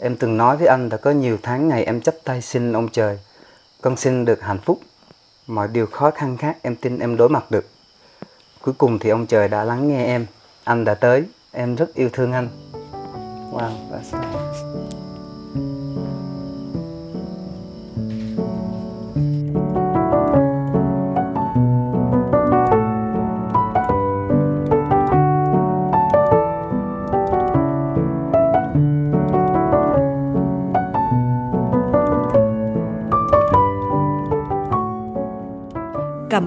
Em từng nói với anh đã có nhiều tháng ngày em chấp tay xin ông trời. Con xin được hạnh phúc. Mọi điều khó khăn khác em tin em đối mặt được. Cuối cùng thì ông trời đã lắng nghe em. Anh đã tới. Em rất yêu thương anh. Wow, that's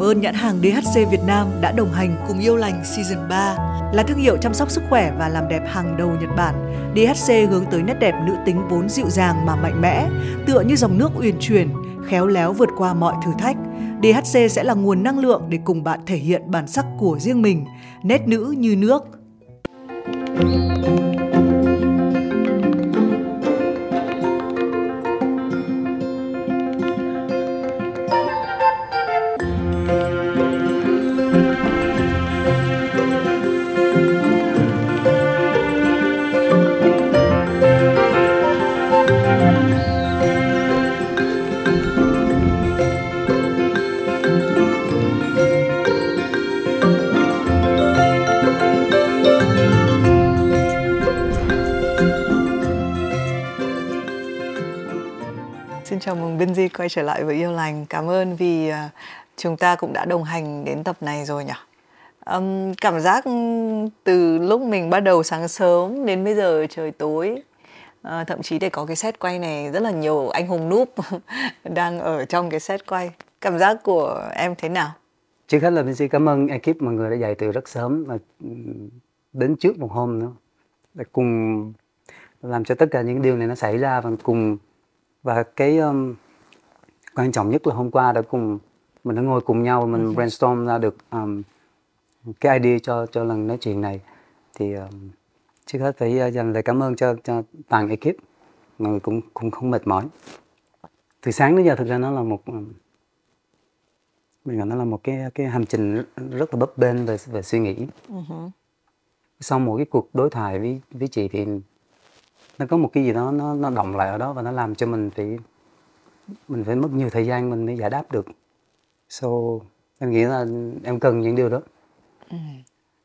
Cảm ơn nhãn hàng DHC Việt Nam đã đồng hành cùng Yêu Lành Season 3 là thương hiệu chăm sóc sức khỏe và làm đẹp hàng đầu Nhật Bản. DHC hướng tới nét đẹp nữ tính vốn dịu dàng mà mạnh mẽ, tựa như dòng nước uyển chuyển, khéo léo vượt qua mọi thử thách. DHC sẽ là nguồn năng lượng để cùng bạn thể hiện bản sắc của riêng mình, nét nữ như nước. Chào mừng Benji quay trở lại với Yêu Lành. Cảm ơn vì ờ, chúng ta cũng đã đồng hành đến tập này rồi nhỉ. Um, cảm giác từ lúc mình bắt đầu sáng sớm đến bây giờ trời tối uh, thậm chí để có cái set quay này rất là nhiều anh hùng núp đang ở trong cái set quay. Cảm giác của em thế nào? Trước hết là Benji cảm ơn ekip mọi người đã dậy từ rất sớm và đến trước một hôm nữa để cùng làm cho tất cả những điều này nó xảy ra và cùng và cái um, quan trọng nhất là hôm qua đã cùng mình đã ngồi cùng nhau mình ừ. brainstorm ra được um, cái idea cho cho lần nói chuyện này thì um, trước hết phải uh, dành lời cảm ơn cho cho toàn ekip mọi người cũng cũng không mệt mỏi từ sáng đến giờ thực ra nó là một um, mình gọi nó là một cái cái hành trình rất là bấp bênh về về suy nghĩ uh-huh. sau một cái cuộc đối thoại với với chị thì nó có một cái gì đó nó nó động lại ở đó và nó làm cho mình phải mình phải mất nhiều thời gian mình mới giải đáp được. So em nghĩ là em cần những điều đó. Ừ.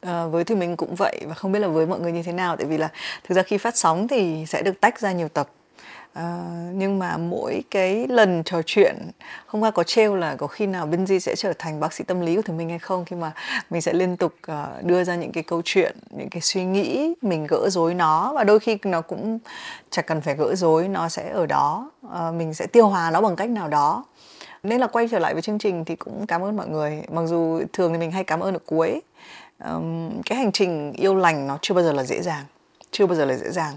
à, với thì mình cũng vậy và không biết là với mọi người như thế nào tại vì là thực ra khi phát sóng thì sẽ được tách ra nhiều tập. À, nhưng mà mỗi cái lần trò chuyện hôm qua có trêu là có khi nào Benji sẽ trở thành bác sĩ tâm lý của thằng mình hay không? Khi mà mình sẽ liên tục uh, đưa ra những cái câu chuyện những cái suy nghĩ mình gỡ rối nó và đôi khi nó cũng chẳng cần phải gỡ rối nó sẽ ở đó. Uh, mình sẽ tiêu hòa nó bằng cách nào đó. Nên là quay trở lại với chương trình thì cũng cảm ơn mọi người. Mặc dù thường thì mình hay cảm ơn ở cuối. Um, cái hành trình yêu lành nó chưa bao giờ là dễ dàng chưa bao giờ là dễ dàng.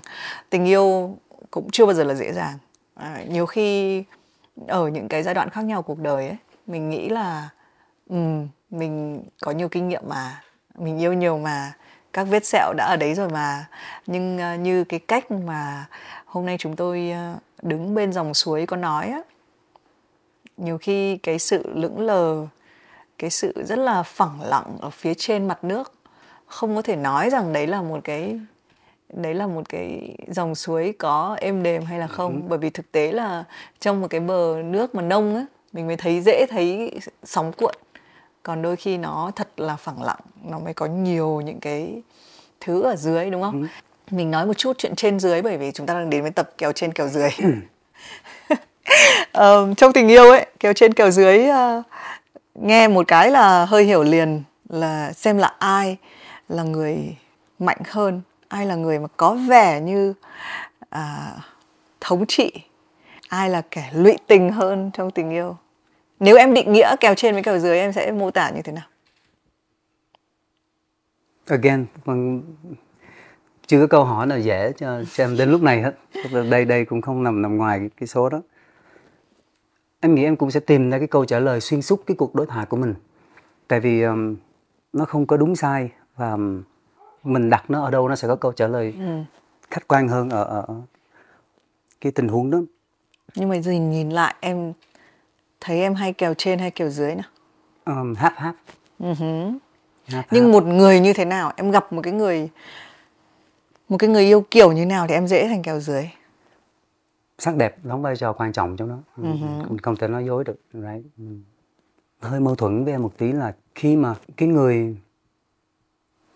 Tình yêu cũng chưa bao giờ là dễ dàng. À, nhiều khi ở những cái giai đoạn khác nhau cuộc đời ấy mình nghĩ là um, mình có nhiều kinh nghiệm mà mình yêu nhiều mà các vết sẹo đã ở đấy rồi mà. Nhưng uh, như cái cách mà hôm nay chúng tôi uh, đứng bên dòng suối có nói á nhiều khi cái sự lững lờ cái sự rất là phẳng lặng ở phía trên mặt nước không có thể nói rằng đấy là một cái đấy là một cái dòng suối có êm đềm hay là không? ừ. bởi vì thực tế là trong một cái bờ nước mà nông á mình mới thấy dễ thấy sóng cuộn. Còn đôi khi nó thật là phẳng lặng nó mới có nhiều những cái thứ ở dưới đúng không? Ừ. mình nói một chút chuyện trên dưới bởi vì chúng ta đang đến với tập kèo trên kèo dưới. Um, trong tình yêu ấy kèo trên kèo dưới uh, nghe một cái là hơi hiểu liền là xem là ai là người mạnh hơn ai là người mà có vẻ như à, thống trị? Ai là kẻ lụy tình hơn trong tình yêu? Nếu em định nghĩa kèo trên với kèo dưới em sẽ mô tả như thế nào? Again vâng, chưa có câu hỏi nào dễ cho, cho em đến lúc này hết. Đây đây cũng không nằm nằm ngoài cái số đó. Em nghĩ em cũng sẽ tìm ra cái câu trả lời xuyên suốt cái cuộc đối thoại của mình. Tại vì um, nó không có đúng sai và um, mình đặt nó ở đâu nó sẽ có câu trả lời ừ. khách quan hơn ở, ở cái tình huống đó nhưng mà nhìn nhìn lại em thấy em hay kèo trên hay kèo dưới nào um, half uh-huh. nhưng một người như thế nào em gặp một cái người một cái người yêu kiểu như nào thì em dễ thành kèo dưới sắc đẹp đóng vai trò quan trọng trong đó uh-huh. không, không thể nói dối được right? hơi mâu thuẫn với em một tí là khi mà cái người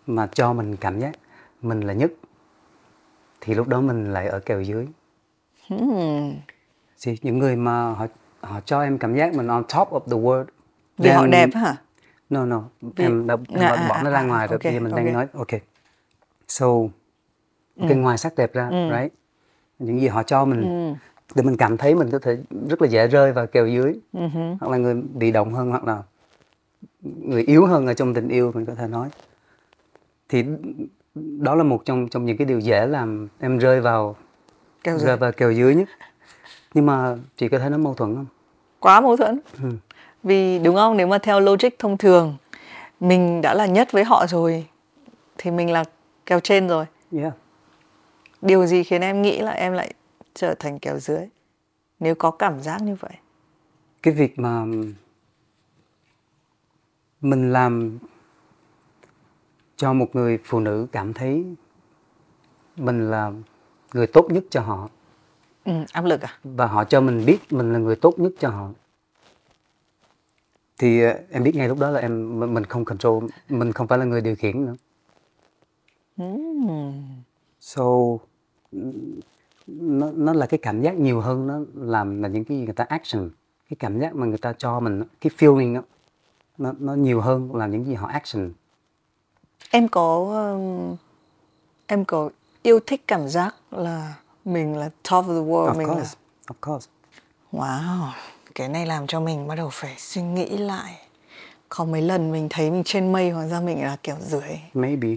mà cho mình cảm giác mình là nhất thì lúc đó mình lại ở kèo dưới hmm. thì những người mà họ họ cho em cảm giác mình on top of the world vì họ đẹp hả no no vì... em đã em à, bỏ à, nó ra à, ngoài rồi okay, bây giờ mình okay. đang nói ok so ừ. cái ngoài sắc đẹp ra ừ. right những gì họ cho mình ừ. để mình cảm thấy mình có thể rất là dễ rơi vào kèo dưới uh-huh. hoặc là người bị động hơn hoặc là người yếu hơn ở trong tình yêu mình có thể nói thì đó là một trong trong những cái điều dễ làm em rơi vào kèo rơi vào kèo dưới nhất. Nhưng mà chị có thấy nó mâu thuẫn không? Quá mâu thuẫn. Ừ. vì đúng không? Nếu mà theo logic thông thường mình đã là nhất với họ rồi thì mình là kèo trên rồi. Yeah. điều gì khiến em nghĩ là em lại trở thành kèo dưới? Nếu có cảm giác như vậy. Cái việc mà mình làm cho một người phụ nữ cảm thấy mình là người tốt nhất cho họ. Ừ, áp lực à? Và họ cho mình biết mình là người tốt nhất cho họ. Thì ờ, em biết ngay lúc đó là em mình không control mình không phải là người điều khiển nữa. Mm. so nó nó là cái cảm giác nhiều hơn nó làm là những cái người ta action cái cảm giác mà người ta cho mình cái feeling đó, nó nó nhiều hơn là những gì họ action em có em có yêu thích cảm giác là mình là top of the world of mình course. là of course wow cái này làm cho mình bắt đầu phải suy nghĩ lại có mấy lần mình thấy mình trên mây hóa ra mình là kiểu dưới maybe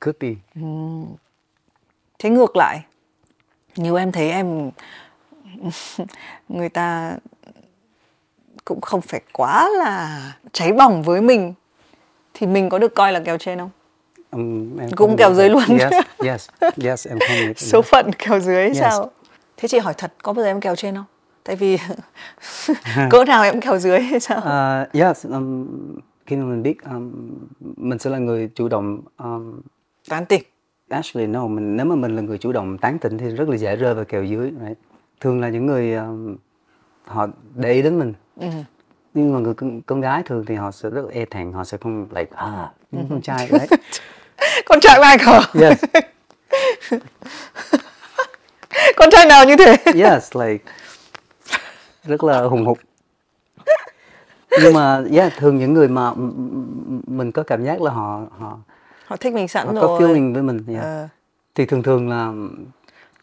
could be uhm. thế ngược lại như em thấy em người ta cũng không phải quá là cháy bỏng với mình thì mình có được coi là kèo trên không Um, em cũng kèo dưới luôn. Yes yes yes em không số phận kèo dưới yes. sao? Thế chị hỏi thật có bao giờ em kèo trên không? Tại vì cỡ nào em kèo dưới hay sao? Uh, yes um, khi mà mình biết um, mình sẽ là người chủ động um, tán tỉnh. Actually no mình nếu mà mình là người chủ động tán tỉnh thì rất là dễ rơi vào kèo dưới right? thường là những người um, họ để ý đến mình. Ừ. nhưng mà người con, con gái thường thì họ sẽ rất e thẹn họ sẽ không like à những con trai đấy con trai hả yes. Con trai nào như thế? Yes like rất là hùng hục. Nhưng mà yeah, thường những người mà mình có cảm giác là họ họ họ thích mình sẵn họ rồi. có feeling với mình yeah. ờ. thì thường thường là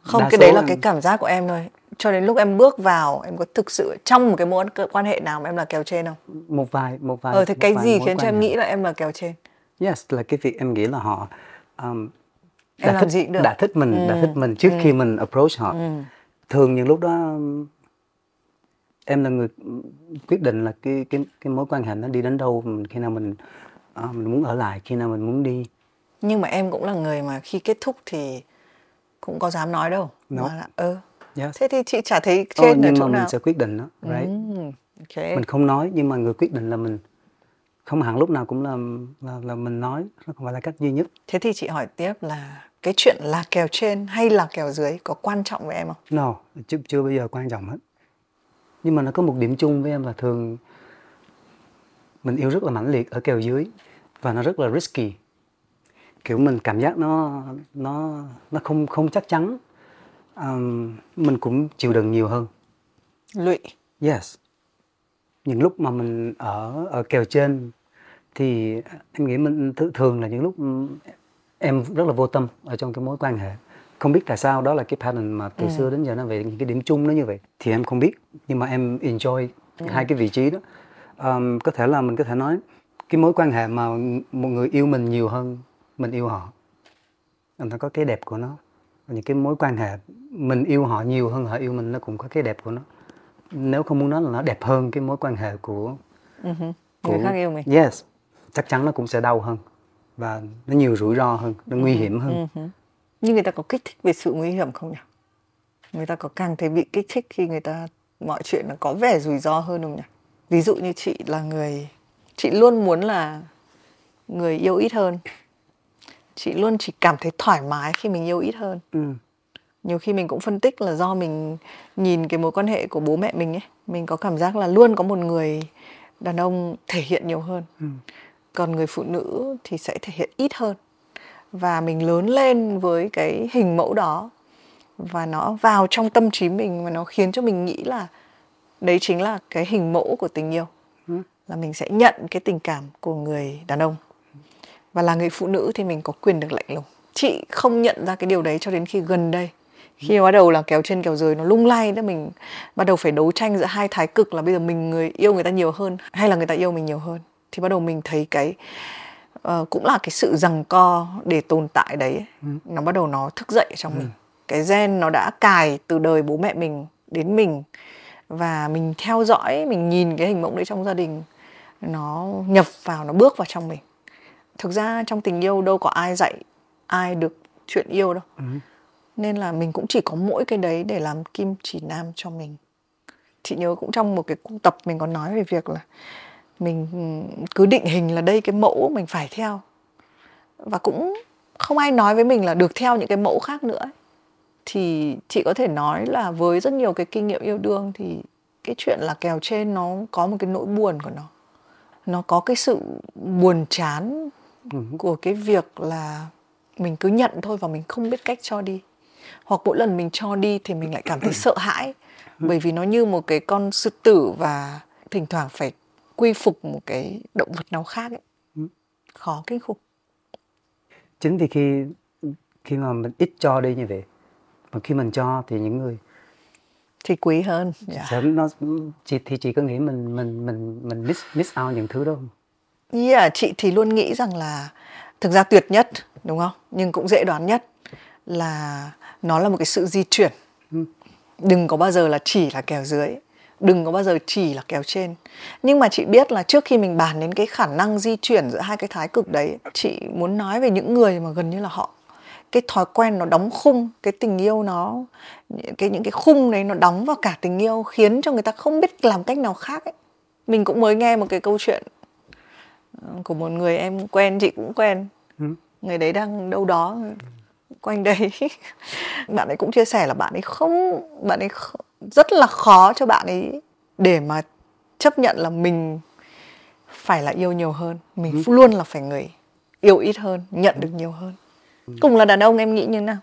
không cái đấy là em... cái cảm giác của em thôi. Cho đến lúc em bước vào em có thực sự trong một cái mối quan hệ nào mà em là kèo trên không? Một vài một vài ờ thì cái gì khiến cho em nghĩ là em là kèo trên yes là cái việc em nghĩ là họ um, đã em thích gì được. đã thích mình ừ. đã thích mình trước ừ. khi mình approach họ ừ. thường những lúc đó em là người quyết định là cái cái cái mối quan hệ nó đi đến đâu khi nào mình uh, mình muốn ở lại khi nào mình muốn đi nhưng mà em cũng là người mà khi kết thúc thì cũng có dám nói đâu no. mà là ừ. yes. thế thì chị chả thấy trên oh, ở nhưng chỗ mà nào mình sẽ quyết định đó right mm, okay. mình không nói nhưng mà người quyết định là mình không hẳn lúc nào cũng là là, là mình nói nó không phải là cách duy nhất. Thế thì chị hỏi tiếp là cái chuyện là kèo trên hay là kèo dưới có quan trọng với em không? No chưa chưa bây giờ quan trọng hết. Nhưng mà nó có một điểm chung với em là thường mình yêu rất là mãnh liệt ở kèo dưới và nó rất là risky. Kiểu mình cảm giác nó nó nó không không chắc chắn. Um, mình cũng chịu đựng nhiều hơn. Lụy. Yes. Những lúc mà mình ở ở kèo trên thì em nghĩ mình th- thường là những lúc em rất là vô tâm ở trong cái mối quan hệ. Không biết tại sao đó là cái pattern mà từ ừ. xưa đến giờ nó về những cái điểm chung nó như vậy. Thì em không biết nhưng mà em enjoy ừ. hai cái vị trí đó. Um, có thể là mình có thể nói cái mối quan hệ mà một người yêu mình nhiều hơn mình yêu họ. Nó có cái đẹp của nó. Những cái mối quan hệ mình yêu họ nhiều hơn họ yêu mình nó cũng có cái đẹp của nó. Nếu không muốn nói là nó đẹp hơn cái mối quan hệ của, uh-huh. của người khác yêu mình. Yes chắc chắn nó cũng sẽ đau hơn và nó nhiều rủi ro hơn nó nguy uh-huh. hiểm hơn uh-huh. nhưng người ta có kích thích về sự nguy hiểm không nhỉ người ta có càng thấy bị kích thích khi người ta mọi chuyện nó có vẻ rủi ro hơn không nhỉ ví dụ như chị là người chị luôn muốn là người yêu ít hơn chị luôn chỉ cảm thấy thoải mái khi mình yêu ít hơn ừ. nhiều khi mình cũng phân tích là do mình nhìn cái mối quan hệ của bố mẹ mình ấy mình có cảm giác là luôn có một người đàn ông thể hiện nhiều hơn ừ. Còn người phụ nữ thì sẽ thể hiện ít hơn. Và mình lớn lên với cái hình mẫu đó. Và nó vào trong tâm trí mình và nó khiến cho mình nghĩ là đấy chính là cái hình mẫu của tình yêu. Ừ. là mình sẽ nhận cái tình cảm của người đàn ông. Và là người phụ nữ thì mình có quyền được lạnh lùng. Chị không nhận ra cái điều đấy cho đến khi gần đây. Khi bắt đầu là kéo trên kéo dưới nó lung lay đó mình bắt đầu phải đấu tranh giữa hai thái cực là bây giờ mình người yêu người ta nhiều hơn hay là người ta yêu mình nhiều hơn thì bắt đầu mình thấy cái uh, cũng là cái sự rằng co để tồn tại đấy ừ. nó bắt đầu nó thức dậy trong ừ. mình cái gen nó đã cài từ đời bố mẹ mình đến mình và mình theo dõi mình nhìn cái hình mẫu đấy trong gia đình nó nhập vào nó bước vào trong mình thực ra trong tình yêu đâu có ai dạy ai được chuyện yêu đâu ừ. nên là mình cũng chỉ có mỗi cái đấy để làm kim chỉ nam cho mình chị nhớ cũng trong một cái cuộc tập mình có nói về việc là mình cứ định hình là đây cái mẫu mình phải theo. Và cũng không ai nói với mình là được theo những cái mẫu khác nữa thì chị có thể nói là với rất nhiều cái kinh nghiệm yêu đương thì cái chuyện là kèo trên nó có một cái nỗi buồn của nó. Nó có cái sự buồn chán ừ. của cái việc là mình cứ nhận thôi và mình không biết cách cho đi. Hoặc mỗi lần mình cho đi thì mình lại cảm thấy sợ hãi. Bởi vì nó như một cái con sư tử và thỉnh thoảng phải quy phục một cái động vật nào khác ấy. Ừ. khó kinh khủng chính vì khi khi mà mình ít cho đi như vậy mà khi mình cho thì những người thì quý hơn yeah. Dạ. nó chị thì chị có nghĩ mình mình mình mình miss miss out những thứ đó không? Yeah, chị thì luôn nghĩ rằng là thực ra tuyệt nhất đúng không? Nhưng cũng dễ đoán nhất là nó là một cái sự di chuyển. Ừ. Đừng có bao giờ là chỉ là kèo dưới, đừng có bao giờ chỉ là kèo trên. Nhưng mà chị biết là trước khi mình bàn đến cái khả năng di chuyển giữa hai cái thái cực đấy, chị muốn nói về những người mà gần như là họ cái thói quen nó đóng khung cái tình yêu nó cái những cái khung đấy nó đóng vào cả tình yêu khiến cho người ta không biết làm cách nào khác ấy mình cũng mới nghe một cái câu chuyện ờ, của một người em quen chị cũng quen ừ. người đấy đang đâu đó quanh đây bạn ấy cũng chia sẻ là bạn ấy không bạn ấy rất là khó cho bạn ấy để mà chấp nhận là mình phải là yêu nhiều hơn mình ừ. luôn là phải người yêu ít hơn nhận được nhiều hơn. Cùng là đàn ông em nghĩ như nào?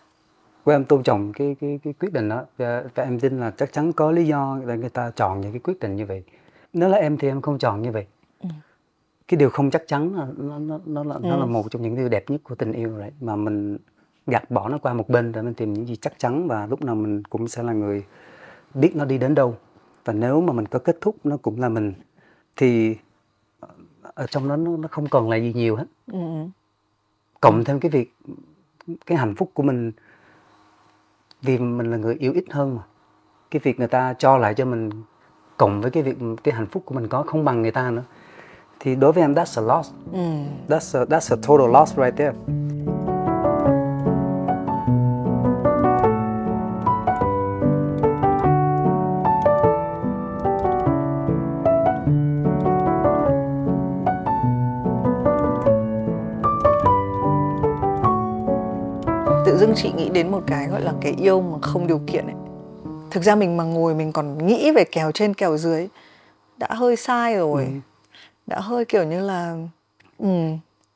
Của em tôn trọng cái cái cái quyết định đó. Và, và em tin là chắc chắn có lý do để người ta chọn những cái quyết định như vậy. Nếu là em thì em không chọn như vậy. Ừ. cái điều không chắc chắn là nó nó nó là ừ. nó là một trong những điều đẹp nhất của tình yêu đấy. Mà mình gạt bỏ nó qua một bên để mình tìm những gì chắc chắn và lúc nào mình cũng sẽ là người biết nó đi đến đâu. Và nếu mà mình có kết thúc nó cũng là mình thì ở trong đó nó, nó không còn là gì nhiều hết. Ừ. cộng thêm cái việc cái hạnh phúc của mình vì mình là người yêu ít hơn mà. Cái việc người ta cho lại cho mình cộng với cái việc cái hạnh phúc của mình có không bằng người ta nữa thì đối với em that's a loss. Mm. that's a, that's a total loss right there dưng chị nghĩ đến một cái gọi là cái yêu mà không điều kiện ấy thực ra mình mà ngồi mình còn nghĩ về kèo trên kèo dưới đã hơi sai rồi ừ. đã hơi kiểu như là ừ,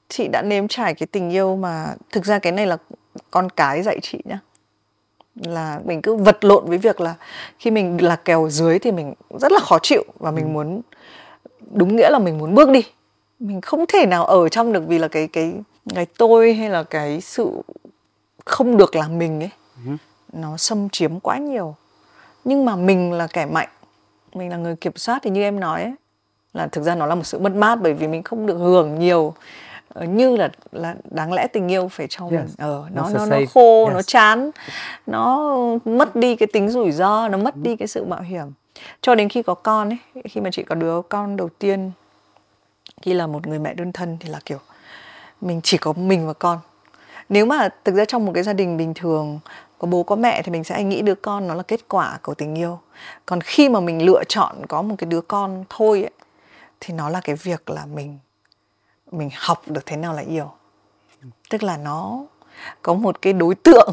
chị đã nếm trải cái tình yêu mà thực ra cái này là con cái dạy chị nhá là mình cứ vật lộn với việc là khi mình là kèo dưới thì mình rất là khó chịu và mình ừ. muốn đúng nghĩa là mình muốn bước đi mình không thể nào ở trong được vì là cái cái cái tôi hay là cái sự không được là mình ấy ừ. nó xâm chiếm quá nhiều nhưng mà mình là kẻ mạnh mình là người kiểm soát thì như em nói ấy là thực ra nó là một sự mất mát bởi vì mình không được hưởng nhiều ờ, như là là đáng lẽ tình yêu phải cho yes. mình ờ nó nó nó khô yes. nó chán nó mất đi cái tính rủi ro nó mất đi cái sự mạo hiểm cho đến khi có con ấy khi mà chị có đứa con đầu tiên khi là một người mẹ đơn thân thì là kiểu mình chỉ có mình và con nếu mà thực ra trong một cái gia đình bình thường có bố có mẹ thì mình sẽ nghĩ đứa con nó là kết quả của tình yêu. Còn khi mà mình lựa chọn có một cái đứa con thôi ấy, thì nó là cái việc là mình mình học được thế nào là yêu. Tức là nó có một cái đối tượng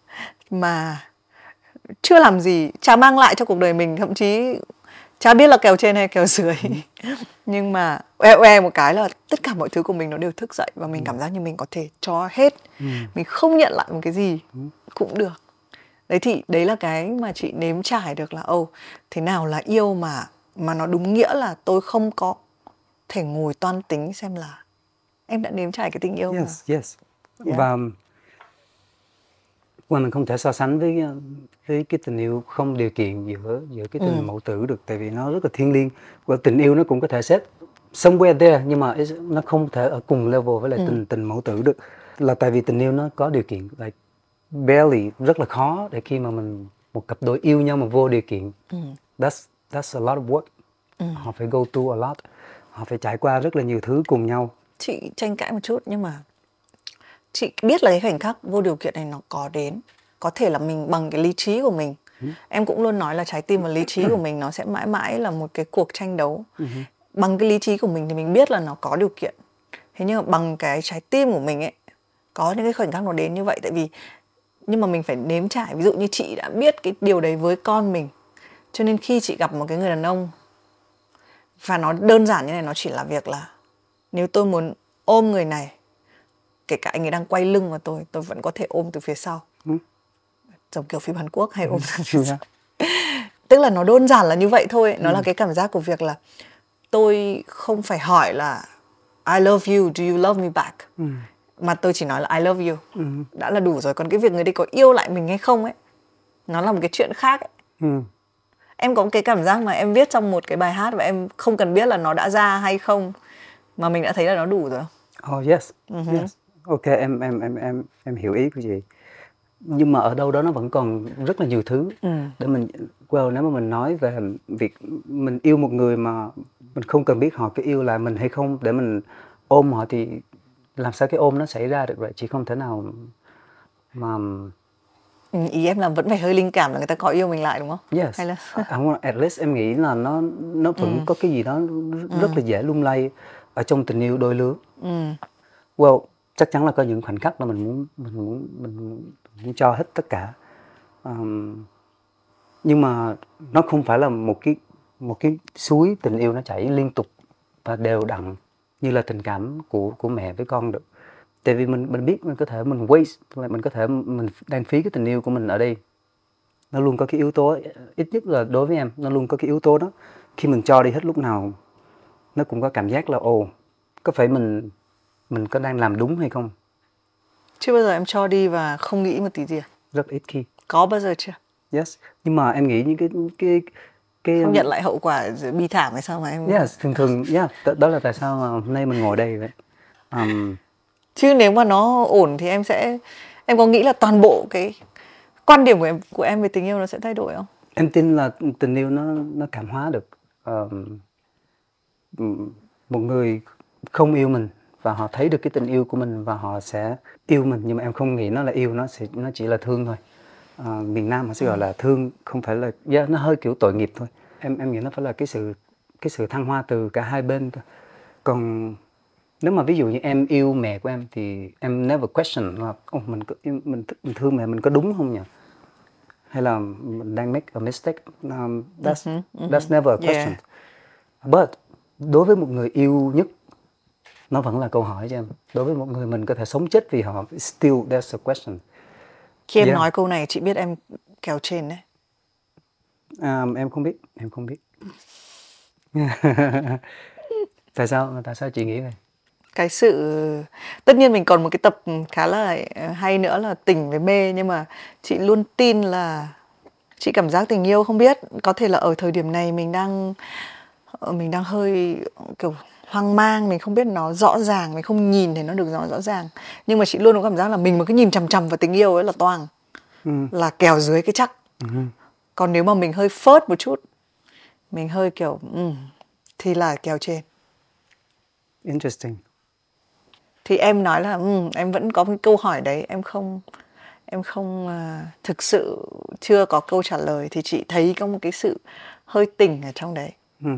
mà chưa làm gì chả mang lại cho cuộc đời mình. Thậm chí chả biết là kèo trên hay kèo dưới ừ. nhưng mà oe oe một cái là tất cả mọi thứ của mình nó đều thức dậy và mình ừ. cảm giác như mình có thể cho hết ừ. mình không nhận lại một cái gì cũng được đấy thì đấy là cái mà chị nếm trải được là ô thế nào là yêu mà mà nó đúng nghĩa là tôi không có thể ngồi toan tính xem là em đã nếm trải cái tình yêu yes mà. yes yeah. và và mình không thể so sánh với với cái tình yêu không điều kiện giữa giữa cái tình ừ. mẫu tử được tại vì nó rất là thiêng liêng và tình yêu nó cũng có thể xếp somewhere there nhưng mà nó không thể ở cùng level với lại ừ. tình tình mẫu tử được là tại vì tình yêu nó có điều kiện like barely rất là khó để khi mà mình một cặp đôi yêu nhau mà vô điều kiện ừ. that's that's a lot of work ừ. họ phải go through a lot họ phải trải qua rất là nhiều thứ cùng nhau chị tranh cãi một chút nhưng mà chị biết là cái khoảnh khắc vô điều kiện này nó có đến có thể là mình bằng cái lý trí của mình. Ừ. em cũng luôn nói là trái tim và lý trí của mình nó sẽ mãi mãi là một cái cuộc tranh đấu. Ừ. bằng cái lý trí của mình thì mình biết là nó có điều kiện. Thế nhưng mà bằng cái trái tim của mình ấy có những cái khoảnh khắc nó đến như vậy. Tại vì nhưng mà mình phải nếm trải. Ví dụ như chị đã biết cái điều đấy với con mình. Cho nên khi chị gặp một cái người đàn ông và nó đơn giản như này nó chỉ là việc là nếu tôi muốn ôm người này kể cả anh ấy đang quay lưng vào tôi tôi vẫn có thể ôm từ phía sau ừ. giống kiểu phim Hàn Quốc hay ôm ừ. từ phía sau tức là nó đơn giản là như vậy thôi nó ừ. là cái cảm giác của việc là tôi không phải hỏi là I love you do you love me back ừ. mà tôi chỉ nói là I love you ừ. đã là đủ rồi còn cái việc người đi có yêu lại mình hay không ấy nó là một cái chuyện khác ấy. Ừ. em có cái cảm giác mà em viết trong một cái bài hát và em không cần biết là nó đã ra hay không mà mình đã thấy là nó đủ rồi Oh yes, uh-huh. yes ok em em em em em hiểu ý của chị nhưng mà ở đâu đó nó vẫn còn rất là nhiều thứ ừ. để mình well nếu mà mình nói về việc mình yêu một người mà mình không cần biết họ có yêu lại mình hay không để mình ôm họ thì làm sao cái ôm nó xảy ra được vậy chị không thể nào mà ừ, ý em là vẫn phải hơi linh cảm là người ta có yêu mình lại đúng không? Yes. Hay là at least em nghĩ là nó nó vẫn ừ. có cái gì đó rất ừ. là dễ lung lay ở trong tình yêu đôi lứa. Ừ. Well, chắc chắn là có những khoảnh khắc là mình muốn mình muốn mình muốn cho hết tất cả. Um, nhưng mà nó không phải là một cái một cái suối tình yêu nó chảy liên tục và đều đặn như là tình cảm của của mẹ với con được. Tại vì mình mình biết mình có thể mình waste mình có thể mình đang phí cái tình yêu của mình ở đây. Nó luôn có cái yếu tố ít nhất là đối với em nó luôn có cái yếu tố đó. Khi mình cho đi hết lúc nào nó cũng có cảm giác là ồ có phải mình mình có đang làm đúng hay không? Chưa bao giờ em cho đi và không nghĩ một tí gì à? rất ít khi. Có bao giờ chưa? Yes. Nhưng mà em nghĩ những cái cái cái không nhận lại hậu quả bi thảm hay sao mà em yes thường thường yeah đó, đó là tại sao mà hôm nay mình ngồi đây vậy. Um, chứ nếu mà nó ổn thì em sẽ em có nghĩ là toàn bộ cái quan điểm của em của em về tình yêu nó sẽ thay đổi không? Em tin là tình yêu nó nó cảm hóa được um, một người không yêu mình và họ thấy được cái tình yêu của mình và họ sẽ yêu mình. Nhưng mà em không nghĩ nó là yêu nó sẽ nó chỉ là thương thôi. À, miền Nam họ sẽ gọi là thương không phải là yeah, nó hơi kiểu tội nghiệp thôi. Em em nghĩ nó phải là cái sự cái sự thăng hoa từ cả hai bên thôi. Còn nếu mà ví dụ như em yêu mẹ của em thì em never question là oh, mình có, mình mình thương mẹ mình có đúng không nhỉ? Hay là mình đang make a mistake? Um, that's uh-huh, uh-huh. that's never a question. Yeah. but đối với một người yêu nhất nó vẫn là câu hỏi cho em. Đối với một người mình có thể sống chết vì họ still there's a question. Khi em yeah. nói câu này chị biết em kèo trên đấy. Um, em không biết em không biết. Tại sao tại sao chị nghĩ vậy? Cái sự tất nhiên mình còn một cái tập khá là hay nữa là tình với mê nhưng mà chị luôn tin là chị cảm giác tình yêu. Không biết có thể là ở thời điểm này mình đang mình đang hơi kiểu hoang mang mình không biết nó rõ ràng mình không nhìn thấy nó được rõ rõ ràng. Nhưng mà chị luôn có cảm giác là mình mà cứ nhìn chằm chằm vào tình yêu ấy là toang ừ. là kèo dưới cái chắc. Ừ. còn nếu mà mình hơi phớt một chút mình hơi kiểu um, thì là kèo trên. Interesting. Thì em nói là um, em vẫn có một câu hỏi đấy em không em không uh, thực sự chưa có câu trả lời. Thì chị thấy có một cái sự hơi tỉnh ở trong đấy. Ừ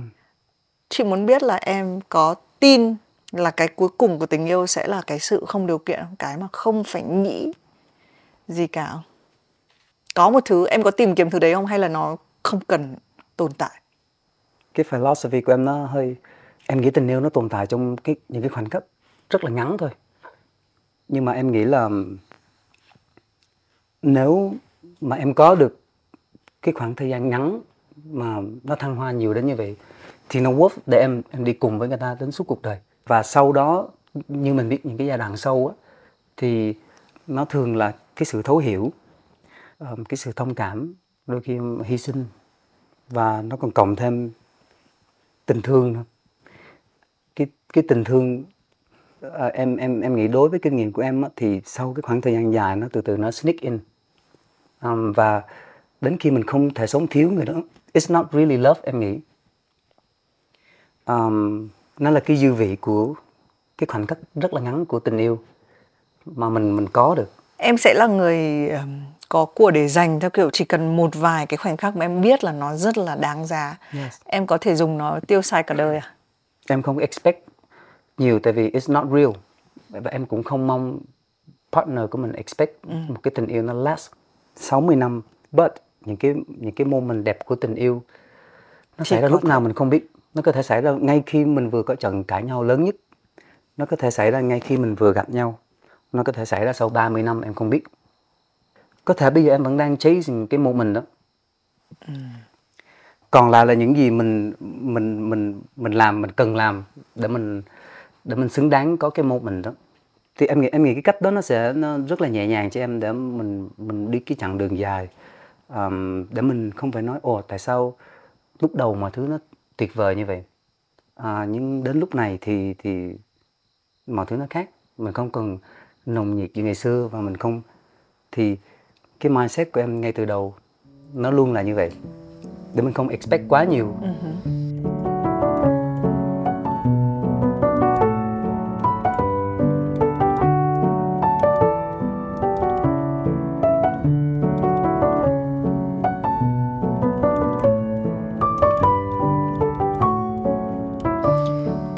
chị muốn biết là em có tin là cái cuối cùng của tình yêu sẽ là cái sự không điều kiện cái mà không phải nghĩ gì cả có một thứ, em có tìm kiếm thứ đấy không? Hay là nó không cần tồn tại? Cái philosophy của em nó hơi, em nghĩ tình yêu nó tồn tại trong cái, những cái khoảnh khắc rất là ngắn thôi. Nhưng mà em nghĩ là nếu mà em có được cái khoảng thời gian ngắn mà nó thăng hoa nhiều đến như vậy thì nó worth để em em đi cùng với người ta đến suốt cuộc đời. Và sau đó như mình biết những cái giai đoạn sâu á thì nó thường là cái sự thấu hiểu cái sự thông cảm đôi khi hy sinh và nó còn cộng thêm tình thương nữa. Cái cái tình thương à, em em em nghĩ đối với kinh nghiệm của em á, thì sau cái khoảng thời gian dài nó từ từ nó sneak in. Um, và đến khi mình không thể sống thiếu người đó it's not really love em nghĩ um, nó là cái dư vị của cái khoảnh khắc rất là ngắn của tình yêu mà mình mình có được. Em sẽ là người có của để dành theo kiểu chỉ cần một vài cái khoảnh khắc mà em biết là nó rất là đáng giá. Yes. em có thể dùng nó tiêu xài cả đời à? Em không expect nhiều tại vì it's not real. Và em cũng không mong partner của mình expect ừ. một cái tình yêu nó last 60 năm. But những cái những cái moment đẹp của tình yêu nó Chỉ xảy ra lúc nào mình không biết nó có thể xảy ra ngay khi mình vừa có trận cãi nhau lớn nhất. Nó có thể xảy ra ngay khi mình vừa gặp nhau. Nó có thể xảy ra sau 30 năm em không biết. Có thể bây giờ em vẫn đang chasing cái moment đó. Ừ. còn lại là những gì mình mình mình mình làm mình cần làm để mình để mình xứng đáng có cái moment đó. Thì em nghĩ em nghĩ cái cách đó nó sẽ nó rất là nhẹ nhàng cho em để mình mình đi cái chặng đường dài. Um, để mình không phải nói ồ tại sao lúc đầu mọi thứ nó tuyệt vời như vậy. À, nhưng đến lúc này thì thì mọi thứ nó khác. Mình không cần nồng nhiệt như ngày xưa và mình không thì cái mindset của em ngay từ đầu nó luôn là như vậy. Để mình không expect quá nhiều. Uh-huh.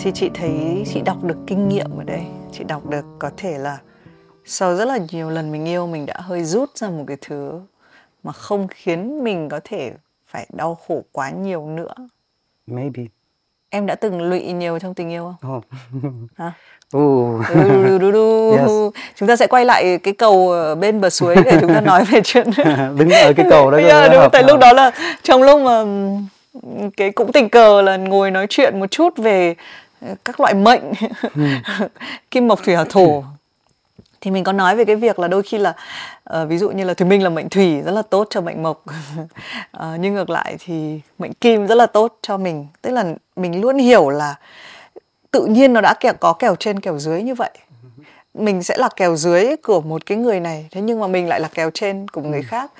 Thì chị thấy chị đọc được kinh nghiệm ở đây chị đọc được có thể là sau rất là nhiều lần mình yêu mình đã hơi rút ra một cái thứ mà không khiến mình có thể phải đau khổ quá nhiều nữa maybe em đã từng lụy nhiều trong tình yêu không? Oh. Hả? Uh. Du, du, du, yes. Chúng ta sẽ quay lại cái cầu bên bờ suối để chúng ta nói về chuyện đứng ở cái cầu đó. Yeah, đúng, tại lúc đó là trong lúc mà cái cũng tình cờ là ngồi nói chuyện một chút về các loại mệnh ừ. kim mộc thủy hỏa thổ. Thì mình có nói về cái việc là đôi khi là uh, ví dụ như là thì mình là mệnh thủy rất là tốt cho mệnh mộc. Uh, nhưng ngược lại thì mệnh kim rất là tốt cho mình. Tức là mình luôn hiểu là tự nhiên nó đã kẹo có kèo trên kèo dưới như vậy. Mình sẽ là kèo dưới của một cái người này thế nhưng mà mình lại là kèo trên của người ừ. khác.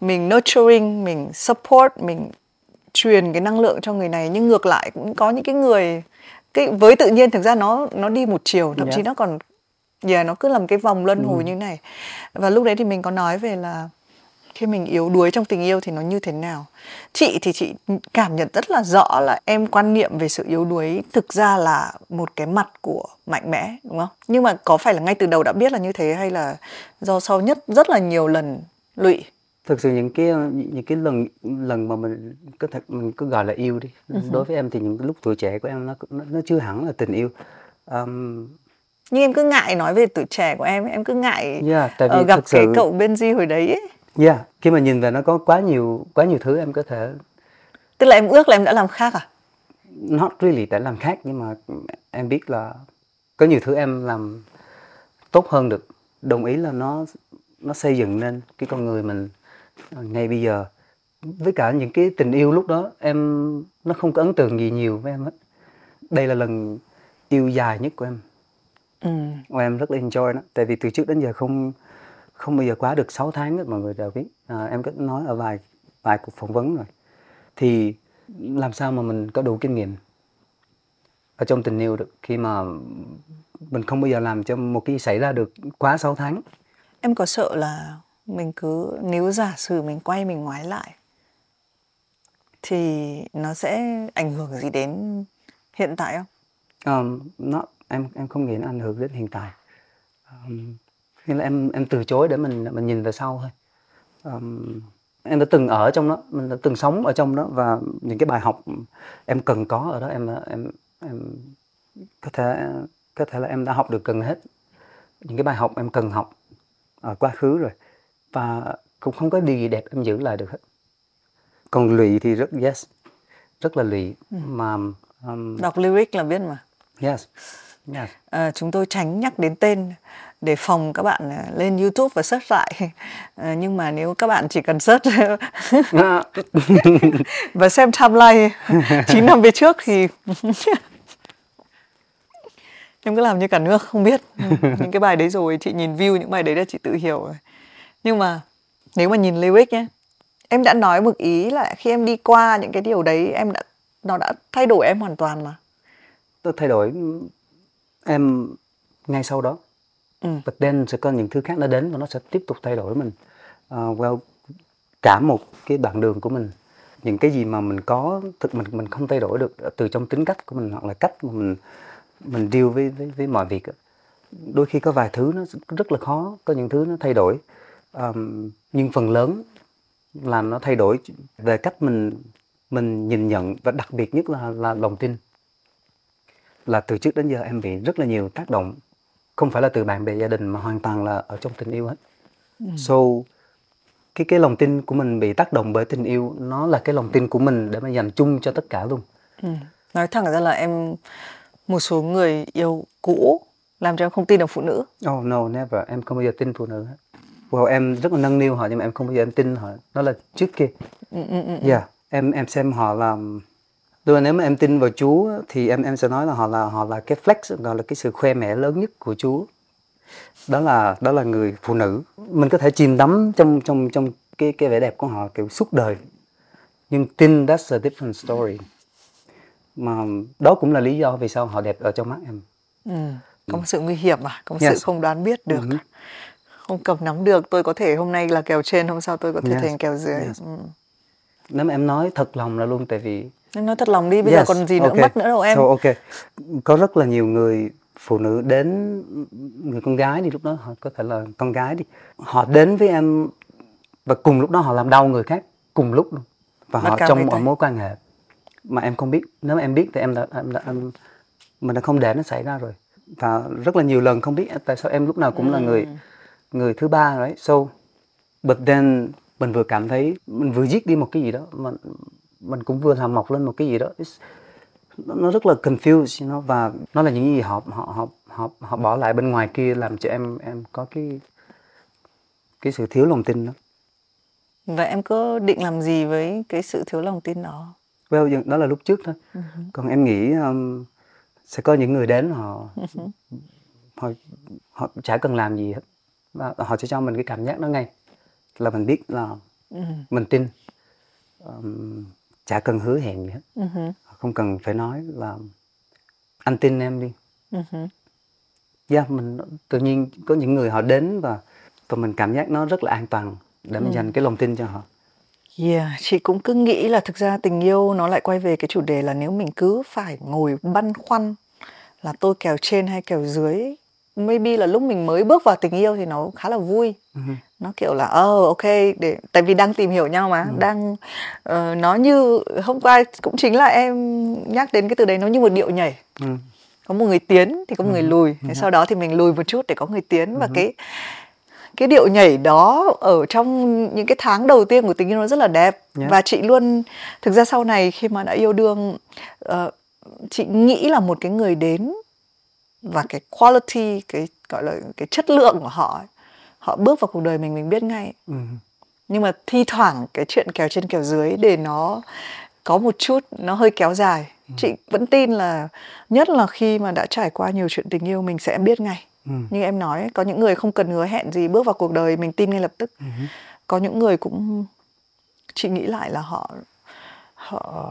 Mình nurturing mình support mình truyền cái năng lượng cho người này. Nhưng ngược lại cũng có những cái người cái với tự nhiên thực ra nó nó đi một chiều thậm yeah. chí nó còn yeah, nó cứ làm cái vòng luân hồi ừ. như này và lúc đấy thì mình có nói về là khi mình yếu đuối trong tình yêu thì nó như thế nào chị thì chị cảm nhận rất là rõ là em quan niệm về sự yếu đuối thực ra là một cái mặt của mạnh mẽ đúng không nhưng mà có phải là ngay từ đầu đã biết là như thế hay là do sau nhất rất là nhiều lần lụy thực sự những cái những cái lần lần mà mình có thể mình cứ gọi là yêu đi. Uh-huh. đối với em thì những cái lúc tuổi trẻ của em nó nó, nó chưa hẳn là tình yêu. Um, nhưng em cứ ngại nói về tuổi trẻ của em em cứ ngại yeah, tại vì uh, gặp cái sự... cậu bên di hồi đấy ấy. yeah khi mà nhìn về nó có quá nhiều quá nhiều thứ em có thể tức là em ước là em đã làm khác à? Not really đã làm khác nhưng mà em biết là có nhiều thứ em làm tốt hơn được. Đồng ý là nó nó xây dựng nên cái con người mình ngay bây giờ với cả những cái tình yêu lúc đó em nó không có ấn tượng gì nhiều với em hết. Đây là lần yêu dài nhất của em. Ừ. và em rất là enjoy nó. Tại vì từ trước đến giờ không không bao giờ quá được 6 tháng hết mọi người đều biết. À, em có nói ở vài vài cuộc phỏng vấn rồi. Thì làm sao mà mình có đủ kinh nghiệm ở trong tình yêu được khi mà mình không bao giờ làm cho một cái xảy ra được quá 6 tháng? Em có sợ là mình cứ nếu giả sử mình quay mình ngoái lại thì nó sẽ ảnh hưởng gì đến hiện tại không? Um, nó em em không nghĩ nó ảnh hưởng đến hiện tại. Um, nên là em em từ chối để mình mình nhìn về sau thôi. um, em đã từng ở trong đó mình đã từng sống ở trong đó và những cái bài học em cần có ở đó em em em có thể có thể là em đã học được gần hết những cái bài học em cần học ở quá khứ rồi và cũng không có điều gì đẹp em giữ lại được hết. Còn lụy thì rất yes. Rất là lụy. Ừ. mà um, đọc lyric là biết mà. Yes. Yes. À, chúng tôi tránh nhắc đến tên để phòng các bạn à, lên YouTube và search lại. À, nhưng mà nếu các bạn chỉ cần search và xem timeline 9 năm về trước thì em cứ làm như cả nước không biết. Những cái bài đấy rồi chị nhìn view những bài đấy là chị tự hiểu rồi nhưng mà nếu mà nhìn lyric nhé em đã nói một ý là khi em đi qua những cái điều đấy em đã nó đã thay đổi em hoàn toàn mà. Nó thay đổi em ngay sau đó. Ừ. but then sẽ có những thứ khác nó đến và nó sẽ tiếp tục thay đổi mình. Uh, well cả một cái đoạn đường của mình những cái gì mà mình có thực mình mình không thay đổi được từ trong tính cách của mình hoặc là cách mà mình mình deal với với, với mọi việc đôi khi có vài thứ nó rất là khó có những thứ nó thay đổi um, nhưng phần lớn là nó thay đổi về cách mình mình nhìn nhận và đặc biệt nhất là là lòng tin. Là từ trước đến giờ em bị rất là nhiều tác động. Không phải là từ bạn bè gia đình mà hoàn toàn là ở trong tình yêu hết. Ừ. so cái cái lòng tin của mình bị tác động bởi tình yêu nó là cái lòng tin của mình để mà dành chung cho tất cả luôn. Ừ. nói thẳng ra là em một số người yêu cũ làm cho em không tin được phụ nữ. Oh no never. Em không bao giờ tin phụ nữ hết well em rất là nâng niu họ nhưng mà em không bao giờ em tin họ đó là trước kia ừ, ừ, ừ. yeah em em xem họ làm là nếu mà em tin vào Chúa thì em em sẽ nói là họ là họ là cái flex gọi là cái sự khoe mẽ lớn nhất của Chúa. Đó là đó là người phụ nữ. Mình có thể chìm đắm trong trong trong cái cái vẻ đẹp của họ kiểu suốt đời. Nhưng tin that's a different story. Mà đó cũng là lý do vì sao họ đẹp ở trong mắt em. Ừ. Có một sự nguy hiểm mà, có một yes. sự không đoán biết được. Mm-hmm. Không cầm nắm được, tôi có thể hôm nay là kèo trên, hôm sau tôi có thể yes. thành kèo dưới. Yes. Ừ. Nếu mà em nói thật lòng là luôn tại vì Em nói thật lòng đi, bây yes, giờ còn gì nữa okay. mất nữa đâu em. So, ok. Có rất là nhiều người phụ nữ đến người con gái đi lúc đó họ có thể là con gái đi họ đến với em và cùng lúc đó họ làm đau người khác cùng lúc luôn và họ trong một mối quan hệ mà em không biết nếu mà em biết thì em đã em đã em, mình đã không để nó xảy ra rồi và rất là nhiều lần không biết tại sao em lúc nào cũng ừ. là người người thứ ba đấy so but then mình vừa cảm thấy mình vừa giết đi một cái gì đó mà mình cũng vừa làm mọc lên một cái gì đó nó rất là confused you know, và nó là những gì họ họ họ họ họ bỏ lại bên ngoài kia làm cho em em có cái cái sự thiếu lòng tin đó. Và em có định làm gì với cái sự thiếu lòng tin đó? Well, đó là lúc trước thôi. Uh-huh. Còn em nghĩ um, sẽ có những người đến họ uh-huh. họ họ chả cần làm gì hết và họ sẽ cho mình cái cảm giác đó ngay là mình biết là uh-huh. mình tin um, chả cần hứa hẹn gì hết uh-huh. không cần phải nói là anh tin em đi uh-huh. yeah, mình tự nhiên có những người họ đến và và mình cảm giác nó rất là an toàn để mình uh dành cái lòng tin cho họ Yeah, chị cũng cứ nghĩ là thực ra tình yêu nó lại quay về cái chủ đề là nếu mình cứ phải ngồi băn khoăn là tôi kèo trên hay kèo dưới maybe là lúc mình mới bước vào tình yêu thì nó khá là vui uh-huh. nó kiểu là ờ oh, ok để tại vì đang tìm hiểu nhau mà uh-huh. đang uh, nó như hôm qua cũng chính là em nhắc đến cái từ đấy nó như một điệu nhảy uh-huh. có một người tiến thì có một uh-huh. người lùi uh-huh. sau đó thì mình lùi một chút để có người tiến uh-huh. và cái cái điệu nhảy đó ở trong những cái tháng đầu tiên của tình yêu nó rất là đẹp yeah. và chị luôn thực ra sau này khi mà đã yêu đương uh, chị nghĩ là một cái người đến và cái quality cái gọi là cái chất lượng của họ ấy, họ bước vào cuộc đời mình mình biết ngay ừ. nhưng mà thi thoảng cái chuyện kèo trên kèo dưới để nó có một chút nó hơi kéo dài ừ. chị vẫn tin là nhất là khi mà đã trải qua nhiều chuyện tình yêu mình sẽ biết ngay ừ. như em nói có những người không cần hứa hẹn gì bước vào cuộc đời mình tin ngay lập tức ừ. có những người cũng chị nghĩ lại là họ họ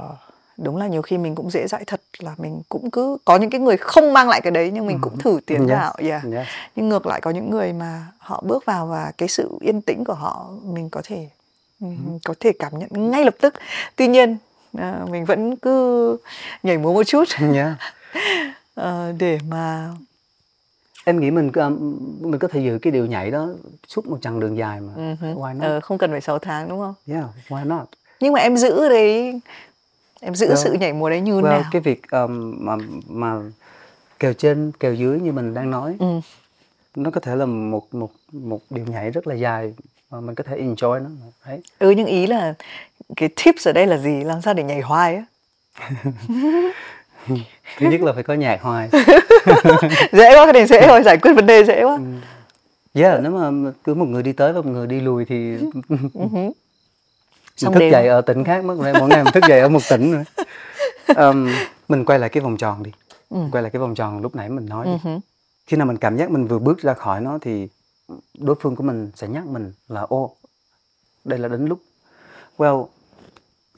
đúng là nhiều khi mình cũng dễ dãi thật là mình cũng cứ có những cái người không mang lại cái đấy nhưng mình cũng ừ. thử tiến yes. vào yeah. yes. nhưng ngược lại có những người mà họ bước vào và cái sự yên tĩnh của họ mình có thể mình ừ. có thể cảm nhận ngay lập tức tuy nhiên à, mình vẫn cứ nhảy múa một chút yeah. uh, để mà em nghĩ mình mình có thể giữ cái điều nhảy đó suốt một chặng đường dài mà uh-huh. why not ờ, không cần phải 6 tháng đúng không yeah why not nhưng mà em giữ đấy em giữ well, sự nhảy múa đấy như well, nào? cái việc um, mà mà kèo trên kèo dưới như mình đang nói ừ. nó có thể là một một một điều nhảy rất là dài mà mình có thể enjoy nó đấy. Ừ nhưng ý là cái tips ở đây là gì? Làm sao để nhảy hoài á? Thứ nhất là phải có nhạc hoài. Dễ quá cái này dễ thôi giải quyết vấn đề dễ quá. Ừ. yeah nếu mà cứ một người đi tới và một người đi lùi thì mình thức dậy ở tỉnh khác mất rồi mỗi ngày mình thức dậy ở một tỉnh rồi um, mình quay lại cái vòng tròn đi ừ. quay lại cái vòng tròn lúc nãy mình nói đi. Uh-huh. khi nào mình cảm giác mình vừa bước ra khỏi nó thì đối phương của mình sẽ nhắc mình là ô đây là đến lúc well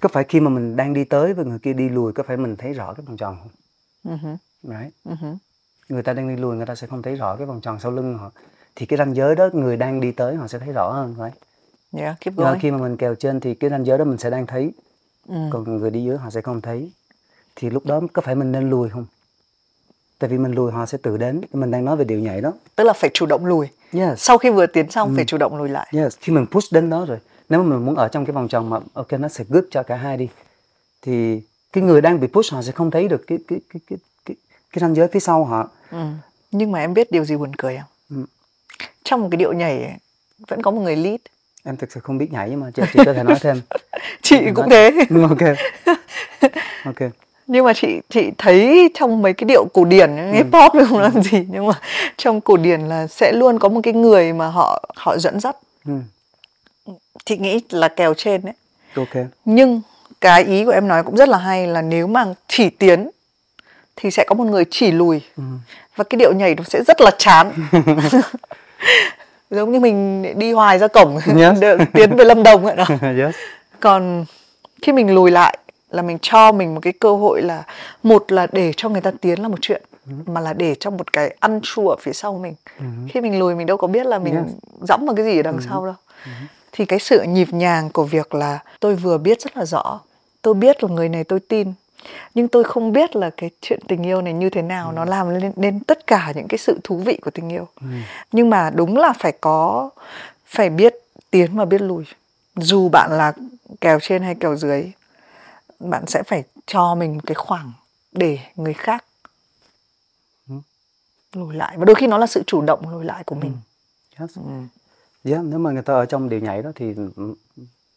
có phải khi mà mình đang đi tới và người kia đi lùi có phải mình thấy rõ cái vòng tròn không uh-huh. right uh-huh. người ta đang đi lùi người ta sẽ không thấy rõ cái vòng tròn sau lưng họ thì cái ranh giới đó người đang đi tới họ sẽ thấy rõ hơn right yeah, keep going. khi mà mình kèo trên thì cái ranh giới đó mình sẽ đang thấy ừ. còn người đi dưới họ sẽ không thấy thì lúc đó có phải mình nên lùi không tại vì mình lùi họ sẽ tự đến mình đang nói về điều nhảy đó tức là phải chủ động lùi yes. sau khi vừa tiến xong ừ. phải chủ động lùi lại yes. khi mình push đến đó rồi nếu mà mình muốn ở trong cái vòng tròn mà ok nó sẽ good cho cả hai đi thì cái người đang bị push họ sẽ không thấy được cái cái cái cái cái, cái ranh giới phía sau họ ừ. nhưng mà em biết điều gì buồn cười không ừ. trong một cái điệu nhảy ấy, vẫn có một người lead em thực sự không biết nhảy nhưng mà chị, chị có thể nói thêm. Chị em cũng nói... thế. ok. Ok. Nhưng mà chị chị thấy trong mấy cái điệu cổ điển ừ. hip hop không làm gì nhưng mà trong cổ điển là sẽ luôn có một cái người mà họ họ dẫn dắt. Ừ. chị nghĩ là kèo trên đấy ok. Nhưng cái ý của em nói cũng rất là hay là nếu mà chỉ tiến thì sẽ có một người chỉ lùi. Ừ. và cái điệu nhảy nó sẽ rất là chán giống như mình đi hoài ra cổng yes. tiến về lâm đồng vậy đó yes. còn khi mình lùi lại là mình cho mình một cái cơ hội là một là để cho người ta tiến là một chuyện ừ. mà là để cho một cái ăn chua ở phía sau mình ừ. khi mình lùi mình đâu có biết là mình yes. dẫm vào cái gì ở đằng ừ. sau đâu thì cái sự nhịp nhàng của việc là tôi vừa biết rất là rõ tôi biết là người này tôi tin nhưng tôi không biết là cái chuyện tình yêu này như thế nào ừ. nó làm lên nên tất cả những cái sự thú vị của tình yêu ừ. nhưng mà đúng là phải có phải biết tiến và biết lùi dù bạn là kèo trên hay kèo dưới bạn sẽ phải cho mình cái khoảng để người khác ừ. lùi lại và đôi khi nó là sự chủ động lùi lại của mình ừ. yes. ừ. yeah, nếu mà người ta ở trong điều nhảy đó thì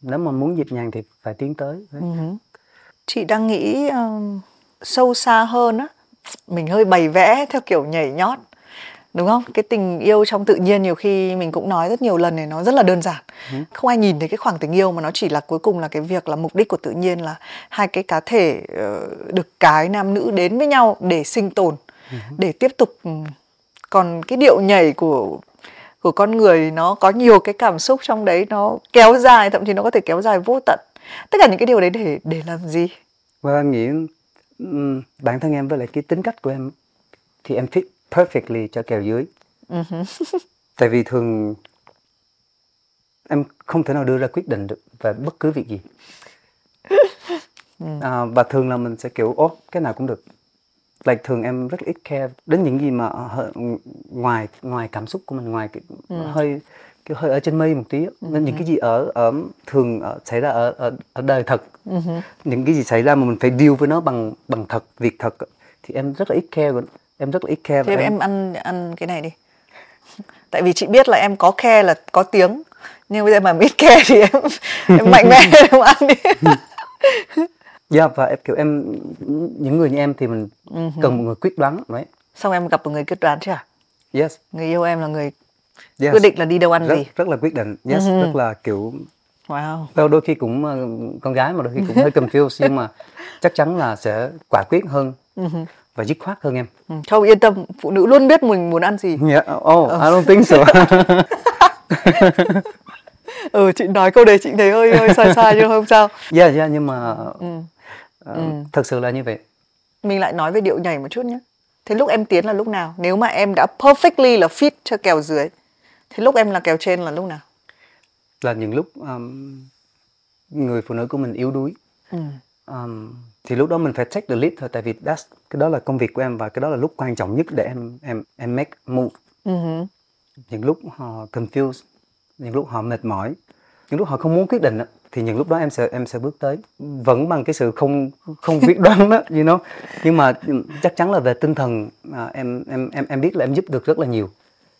nếu mà muốn nhịp nhàng thì phải tiến tới uh-huh chị đang nghĩ uh, sâu xa hơn á mình hơi bày vẽ theo kiểu nhảy nhót đúng không cái tình yêu trong tự nhiên nhiều khi mình cũng nói rất nhiều lần này nó rất là đơn giản ừ. không ai nhìn thấy cái khoảng tình yêu mà nó chỉ là cuối cùng là cái việc là mục đích của tự nhiên là hai cái cá thể uh, được cái nam nữ đến với nhau để sinh tồn ừ. để tiếp tục ừ. còn cái điệu nhảy của của con người nó có nhiều cái cảm xúc trong đấy nó kéo dài thậm chí nó có thể kéo dài vô tận tất cả những cái điều đấy để để làm gì well, em nghĩ bản thân em với lại cái tính cách của em thì em fit perfectly cho kèo dưới uh-huh. tại vì thường em không thể nào đưa ra quyết định được về bất cứ việc gì ừ. à, và thường là mình sẽ kiểu ố cái nào cũng được like thường em rất ít care đến những gì mà ngoài ngoài cảm xúc của mình ngoài cái, ừ. hơi kiểu hơi ở trên mây một tí ừ. nên những cái gì ở ở thường ở, xảy ra ở ở, ở đời thật uh-huh. những cái gì xảy ra mà mình phải deal với nó bằng bằng thật việc thật thì em rất là ít care em rất là ít care thế em... em ăn ăn cái này đi tại vì chị biết là em có care là có tiếng nhưng bây giờ mà biết care thì em em mạnh mẽ em ăn đi Dạ yeah, và em kiểu em những người như em thì mình uh-huh. cần một người quyết đoán đấy. Xong em gặp một người quyết đoán chưa? Yes. Người yêu em là người yes. quyết định là đi đâu ăn rất, gì rất là quyết định yes uh-huh. rất là kiểu wow đôi khi cũng ờ, con gái mà đôi khi cũng hơi confused nhưng mà chắc chắn là sẽ quả quyết hơn uh-huh. và dứt khoát hơn em ừ, không yên tâm phụ nữ luôn biết mình muốn ăn gì yeah. oh, oh. I don't think so ừ chị nói câu đấy chị thấy hơi hơi sai sai nhưng không sao yeah yeah nhưng mà ừ. Uh, ừ. thật sự là như vậy mình lại nói về điệu nhảy một chút nhé thế lúc em tiến là lúc nào nếu mà em đã perfectly là fit cho kèo dưới thế lúc em là kèo trên là lúc nào? Là những lúc um, người phụ nữ của mình yếu đuối. Ừ. um, thì lúc đó mình phải take the lead thôi tại vì that's, cái đó là công việc của em và cái đó là lúc quan trọng nhất để em em em make move. Uh-huh. những lúc họ confused những lúc họ mệt mỏi những lúc họ không muốn quyết định thì những lúc đó em sẽ em sẽ bước tới. Vẫn bằng cái sự không không quyết đoán đó you know. Nhưng mà chắc chắn là về tinh thần à, em em em em biết là em giúp được rất là nhiều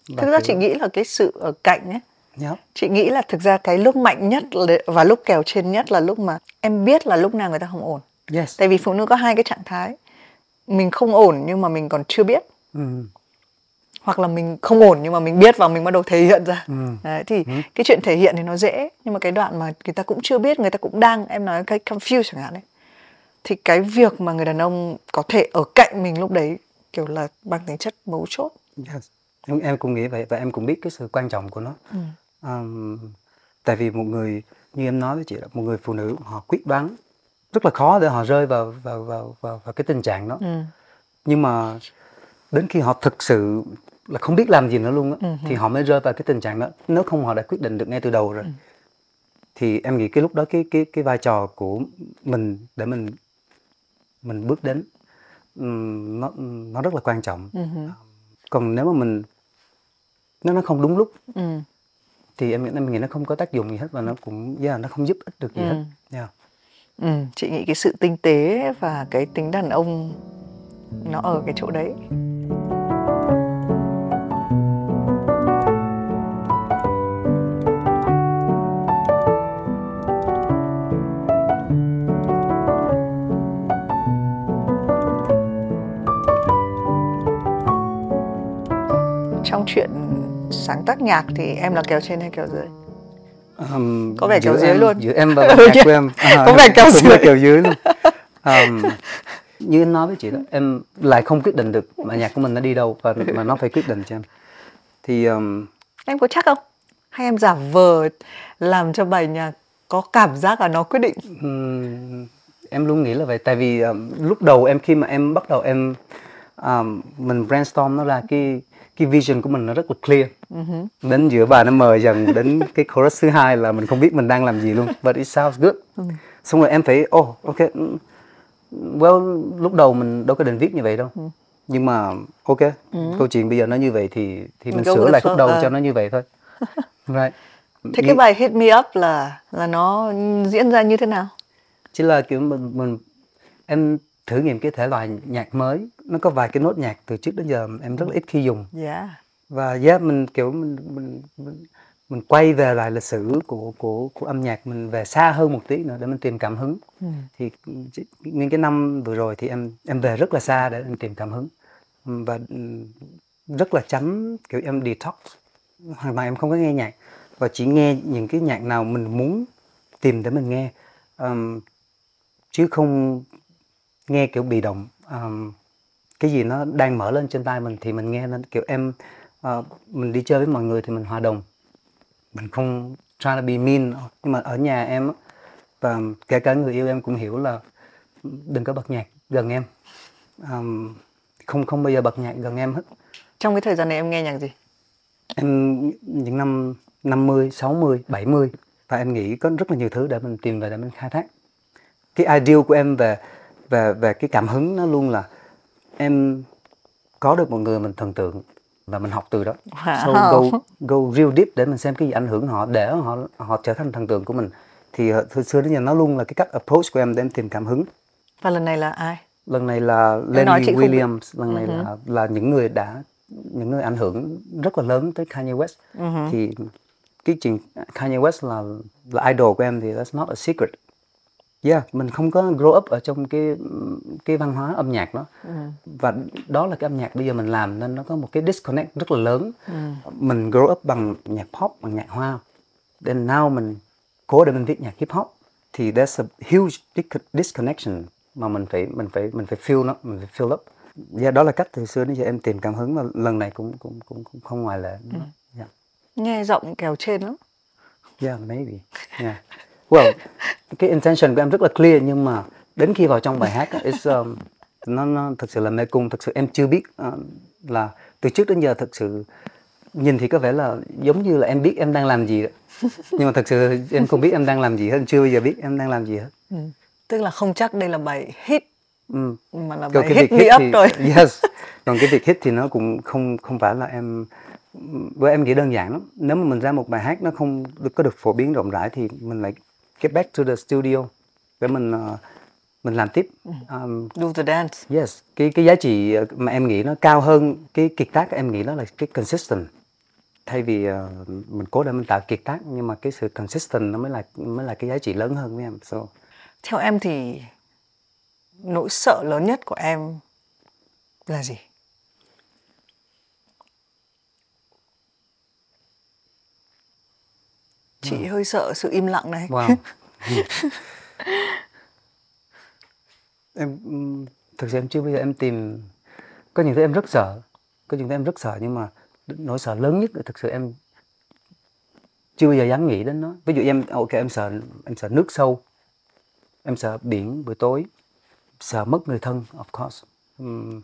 và thực ra chị nghĩ là cái sự ở cạnh ấy yeah. chị nghĩ là thực ra cái lúc mạnh nhất và lúc kèo trên nhất là lúc mà em biết là lúc nào người ta không ổn yes. tại vì phụ nữ có hai cái trạng thái mình không ổn nhưng mà mình còn chưa biết ừ. hoặc là mình không ổn nhưng mà mình biết và mình bắt đầu thể hiện ra ừ. đấy thì ừ. cái chuyện thể hiện thì nó dễ nhưng mà cái đoạn mà người ta cũng chưa biết người ta cũng đang em nói cái confuse chẳng hạn đấy thì cái việc mà người đàn ông có thể ở cạnh mình lúc đấy kiểu là bằng tính chất mấu chốt yes. Em em cũng nghĩ vậy và em cũng biết cái sự quan trọng của nó ừ. um, tại vì một người như em nói với chị là một người phụ nữ họ quyết đoán rất là khó để họ rơi vào vào vào vào, vào cái tình trạng đó ừ. nhưng mà đến khi họ thực sự là không biết làm gì nữa luôn á ừ. thì họ mới rơi vào cái tình trạng đó nếu không họ đã quyết định được ngay từ đầu rồi ừ. thì em nghĩ cái lúc đó cái cái cái vai trò của mình để mình mình bước đến nó nó rất là quan trọng ừ. còn nếu mà mình nếu nó không đúng lúc ừ. thì em nghĩ em nghĩ nó không có tác dụng gì hết và nó cũng yeah, nó không giúp ích được gì ừ. hết yeah. ừ. chị nghĩ cái sự tinh tế và cái tính đàn ông nó ở cái chỗ đấy trong chuyện sáng tác nhạc thì em là kéo trên hay kéo dưới? Um, có vẻ kéo dưới em, luôn. giữa em và nhạc của em. À, có vẻ kéo dưới là kéo dưới luôn. Um, như anh nói với chị đó em lại không quyết định được bài nhạc của mình nó đi đâu và mà nó phải quyết định cho em. Thì um, em có chắc không? Hay em giả vờ làm cho bài nhạc có cảm giác là nó quyết định? Um, em luôn nghĩ là vậy. Tại vì um, lúc đầu em khi mà em bắt đầu em um, mình brainstorm nó ra cái cái vision của mình nó rất là clear uh-huh. đến giữa bài nó mờ dần đến cái chorus thứ hai là mình không biết mình đang làm gì luôn but it sounds good uh-huh. xong rồi em phải oh ok well lúc đầu mình đâu có định viết như vậy đâu uh-huh. nhưng mà ok uh-huh. câu chuyện bây giờ nó như vậy thì thì mình Go sửa lại khúc đầu flow, cho uh. nó như vậy thôi right thế cái bài hit me up là là nó diễn ra như thế nào chỉ là kiểu mình mình em thử nghiệm cái thể loại nhạc mới nó có vài cái nốt nhạc từ trước đến giờ em rất là ít khi dùng. Yeah và yeah, mình kiểu mình mình mình, mình quay về lại lịch sử của của của âm nhạc mình về xa hơn một tí nữa để mình tìm cảm hứng. Ừ. thì những cái năm vừa rồi thì em em về rất là xa để em tìm cảm hứng. Và rất là tránh kiểu em detox. Hoàn toàn em không có nghe nhạc và chỉ nghe những cái nhạc nào mình muốn tìm để mình nghe. Um, chứ không nghe kiểu bị động. Um, cái gì nó đang mở lên trên tay mình thì mình nghe nên kiểu em uh, mình đi chơi với mọi người thì mình hòa đồng. Mình không try to be mean nhưng mà ở nhà em và kể cả người yêu em cũng hiểu là đừng có bật nhạc gần em. Um, không không bao giờ bật nhạc gần em hết. Trong cái thời gian này em nghe nhạc gì? Em những năm 50, 60, 70 và em nghĩ có rất là nhiều thứ để mình tìm về để mình khai thác. Cái ideal của em về về về cái cảm hứng nó luôn là em có được một người mình thần tượng và mình học từ đó. Wow. so go go real deep để mình xem cái gì ảnh hưởng họ để họ họ trở thành thần tượng của mình. Thì từ xưa đến giờ nó luôn là cái cách approach của em để em tìm cảm hứng. Và lần này là ai? Lần này là Lenny Williams lần này uh-huh. là là những người đã những người ảnh hưởng rất là lớn tới Kanye West. Uh-huh. thì cái chuyện Kanye West là là idol của em thì that's not a secret yeah mình không có grow up ở trong cái cái văn hóa âm nhạc đó ừ. và đó là cái âm nhạc bây giờ mình làm nên nó có một cái disconnect rất là lớn ừ. mình grow up bằng nhạc pop bằng nhạc hoa then now mình cố để mình viết nhạc hip hop thì there's a huge disconnection mà mình phải mình phải mình phải fill nó mình phải fill up yeah, đó là cách từ xưa đến giờ em tìm cảm hứng và lần này cũng cũng cũng, cũng không ngoài lệ ừ. yeah. nghe giọng kèo trên lắm yeah maybe yeah well cái intention của em rất là clear nhưng mà đến khi vào trong bài hát it's, um, nó nó thực sự là mê cung thực sự em chưa biết uh, là từ trước đến giờ thực sự nhìn thì có vẻ là giống như là em biết em đang làm gì đó. nhưng mà thật sự em không biết em đang làm gì hết chưa bao giờ biết em đang làm gì hết ừ. tức là không chắc đây là bài hit ừ. mà là Còn bài cái hit việc hit thì, rồi yes còn cái việc hit thì nó cũng không không phải là em với em nghĩ đơn giản lắm nếu mà mình ra một bài hát nó không được có được phổ biến rộng rãi thì mình lại get back to the studio để mình uh, mình làm tiếp um, Do the dance. yes cái cái giá trị ờ, mà em nghĩ nó cao hơn cái kiệt tác em nghĩ nó là cái consistent thay vì uh, mình cố để mình tạo kiệt tác nhưng mà cái sự consistent nó mới là mới là cái giá trị lớn hơn với em so Theo em thì nỗi sợ lớn nhất của em là gì? Chị hơi sợ sự im lặng này. wow em ừm, thực sự em chưa bao giờ em tìm có những thứ em rất sợ có những thứ em rất sợ nhưng mà nỗi sợ lớn nhất là thực sự em chưa bao giờ dám nghĩ đến nó. Ví dụ em ok em sợ em sợ nước sâu em sợ biển buổi tối sợ mất người thân of course. Um,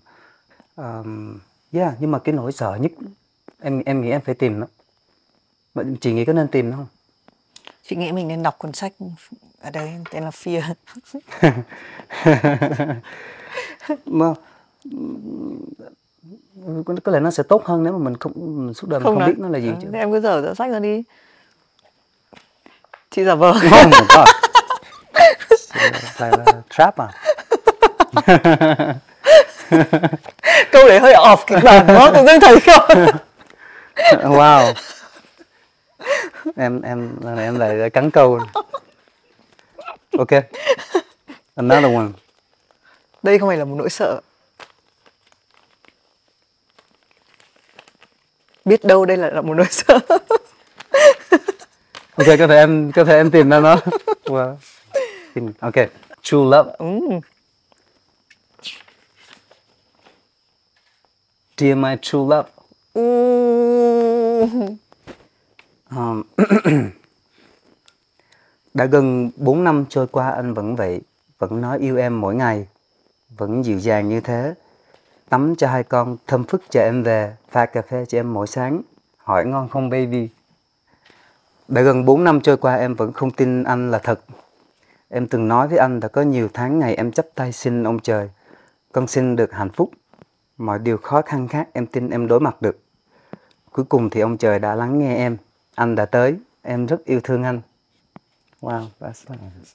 um, yeah nhưng mà cái nỗi sợ nhất em em nghĩ em phải tìm nó. Chị nghĩ có nên tìm nó không Chị nghĩ mình nên đọc cuốn sách ở đây tên là Fear. mà có lẽ nó sẽ tốt hơn nếu mà mình không mình suốt đời mình không nói. biết nó là gì Ờ, chứ thế em cứ dở dở sách ra đi. Chị giả vờ. oh my god lại là trap à Câu đấy hơi off kịch bản đó, tự dưng thấy không? wow em em lần này em lại cắn câu ok another one Đây không phải là một nỗi sợ. Biết đâu đây là một nỗi sợ. ok có thể em có thể em tìm ra nó wow. Tìm- ok true love Ừ. dear my true love Ừ. Ờ, đã gần 4 năm trôi qua anh vẫn vậy, vẫn nói yêu em mỗi ngày, vẫn dịu dàng như thế. Tắm cho hai con, thơm phức cho em về, pha cà phê cho em mỗi sáng, hỏi ngon không baby. Đã gần 4 năm trôi qua em vẫn không tin anh là thật. Em từng nói với anh đã có nhiều tháng ngày em chấp tay xin ông trời. Con xin được hạnh phúc. Mọi điều khó khăn khác em tin em đối mặt được. Cuối cùng thì ông trời đã lắng nghe em. Anh đã tới. Em rất yêu thương anh. Wow, that's nice.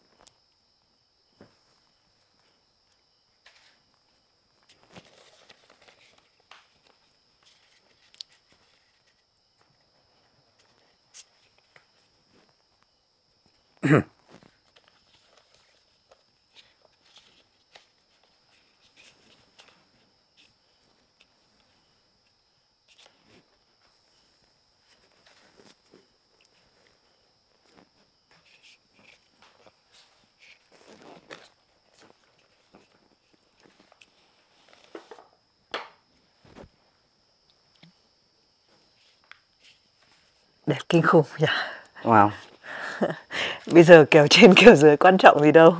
Đẹp kinh khủng nhỉ. Wow. Bây giờ kèo trên kèo dưới quan trọng gì đâu.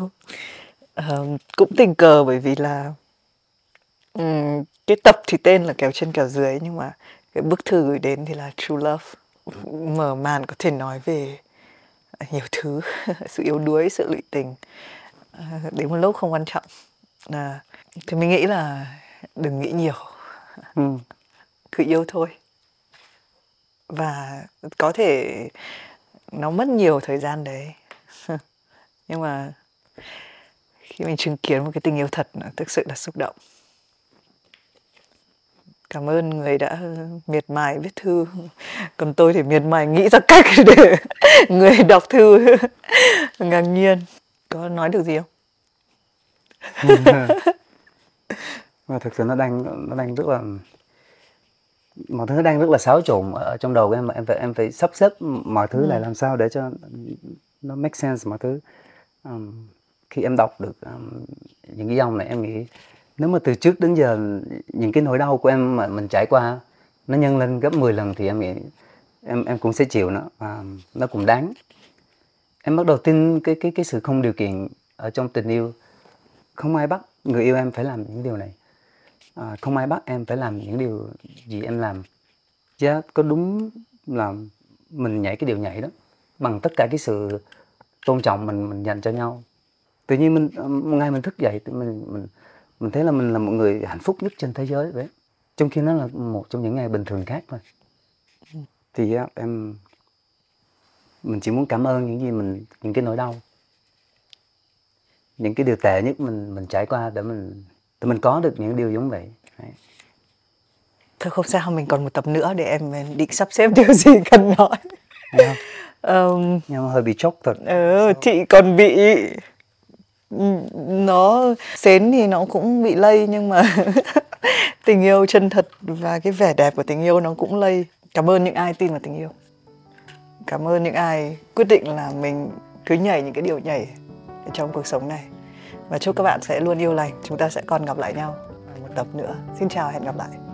Ờ, cũng tình cờ bởi vì là ừm, cái tập thì tên là kèo trên kèo dưới nhưng mà cái bức thư gửi đến thì là True Love. Mở màn có thể nói về nhiều thứ, sự yếu đuối, sự lụy tình. Ờ, đến một lúc không quan trọng. À, thì mình nghĩ là đừng nghĩ nhiều, Ừ. cứ yêu thôi. Và có thể nó mất nhiều thời gian đấy. Nhưng mà khi mình chứng kiến một cái tình yêu thật nó thực sự là xúc động. Cảm ơn người đã miệt mài viết thư. Còn tôi thì miệt mài nghĩ ra cách để người đọc thư ngạc nhiên. Có nói được gì không? Và thực sự nó đang nó đang rất là mọi thứ đang rất là xáo trộn ở trong đầu của em em phải em phải sắp xếp mọi thứ lại làm sao để cho nó make sense mọi thứ. Um, khi em đọc được um, những cái dòng này em nghĩ nếu mà từ trước đến giờ những cái nỗi đau của em mà mình trải qua nó nhân lên gấp 10 lần thì em nghĩ em em cũng sẽ chịu nó và nó cũng đáng. Em bắt đầu tin cái cái cái sự không điều kiện ở trong tình yêu. Không ai bắt người yêu em phải làm những điều này à, không ai bắt em phải làm những điều gì em làm. Chứ có đúng là mình nhảy cái điều nhảy đó bằng tất cả cái sự tôn trọng mình mình dành cho nhau. Tự nhiên mình một ngày mình thức dậy thì mình mình mình thấy là mình là một người hạnh phúc nhất trên thế giới vậy. Trong khi nó là một trong những ngày bình thường khác thôi. Thì á, em mình chỉ muốn cảm ơn những gì mình những cái nỗi đau. Những cái điều tệ nhất mình mình trải qua để mình để mình có được những điều giống vậy. Đấy. thôi không sao mình còn một tập nữa để em định sắp xếp điều gì cần nói? Ờm, nhưng mà hơi bị chốc thật. ừ, chị còn bị nó xến thì nó cũng bị lây nhưng mà tình yêu chân thật và cái vẻ đẹp của tình yêu nó cũng lây. Cảm ơn những ai tin vào tình yêu. Cảm ơn những ai quyết định là mình cứ nhảy những cái điều nhảy trong cuộc sống này và chúc các bạn sẽ luôn yêu lành. Chúng ta sẽ còn gặp lại nhau một tập nữa. Xin chào, hẹn gặp lại.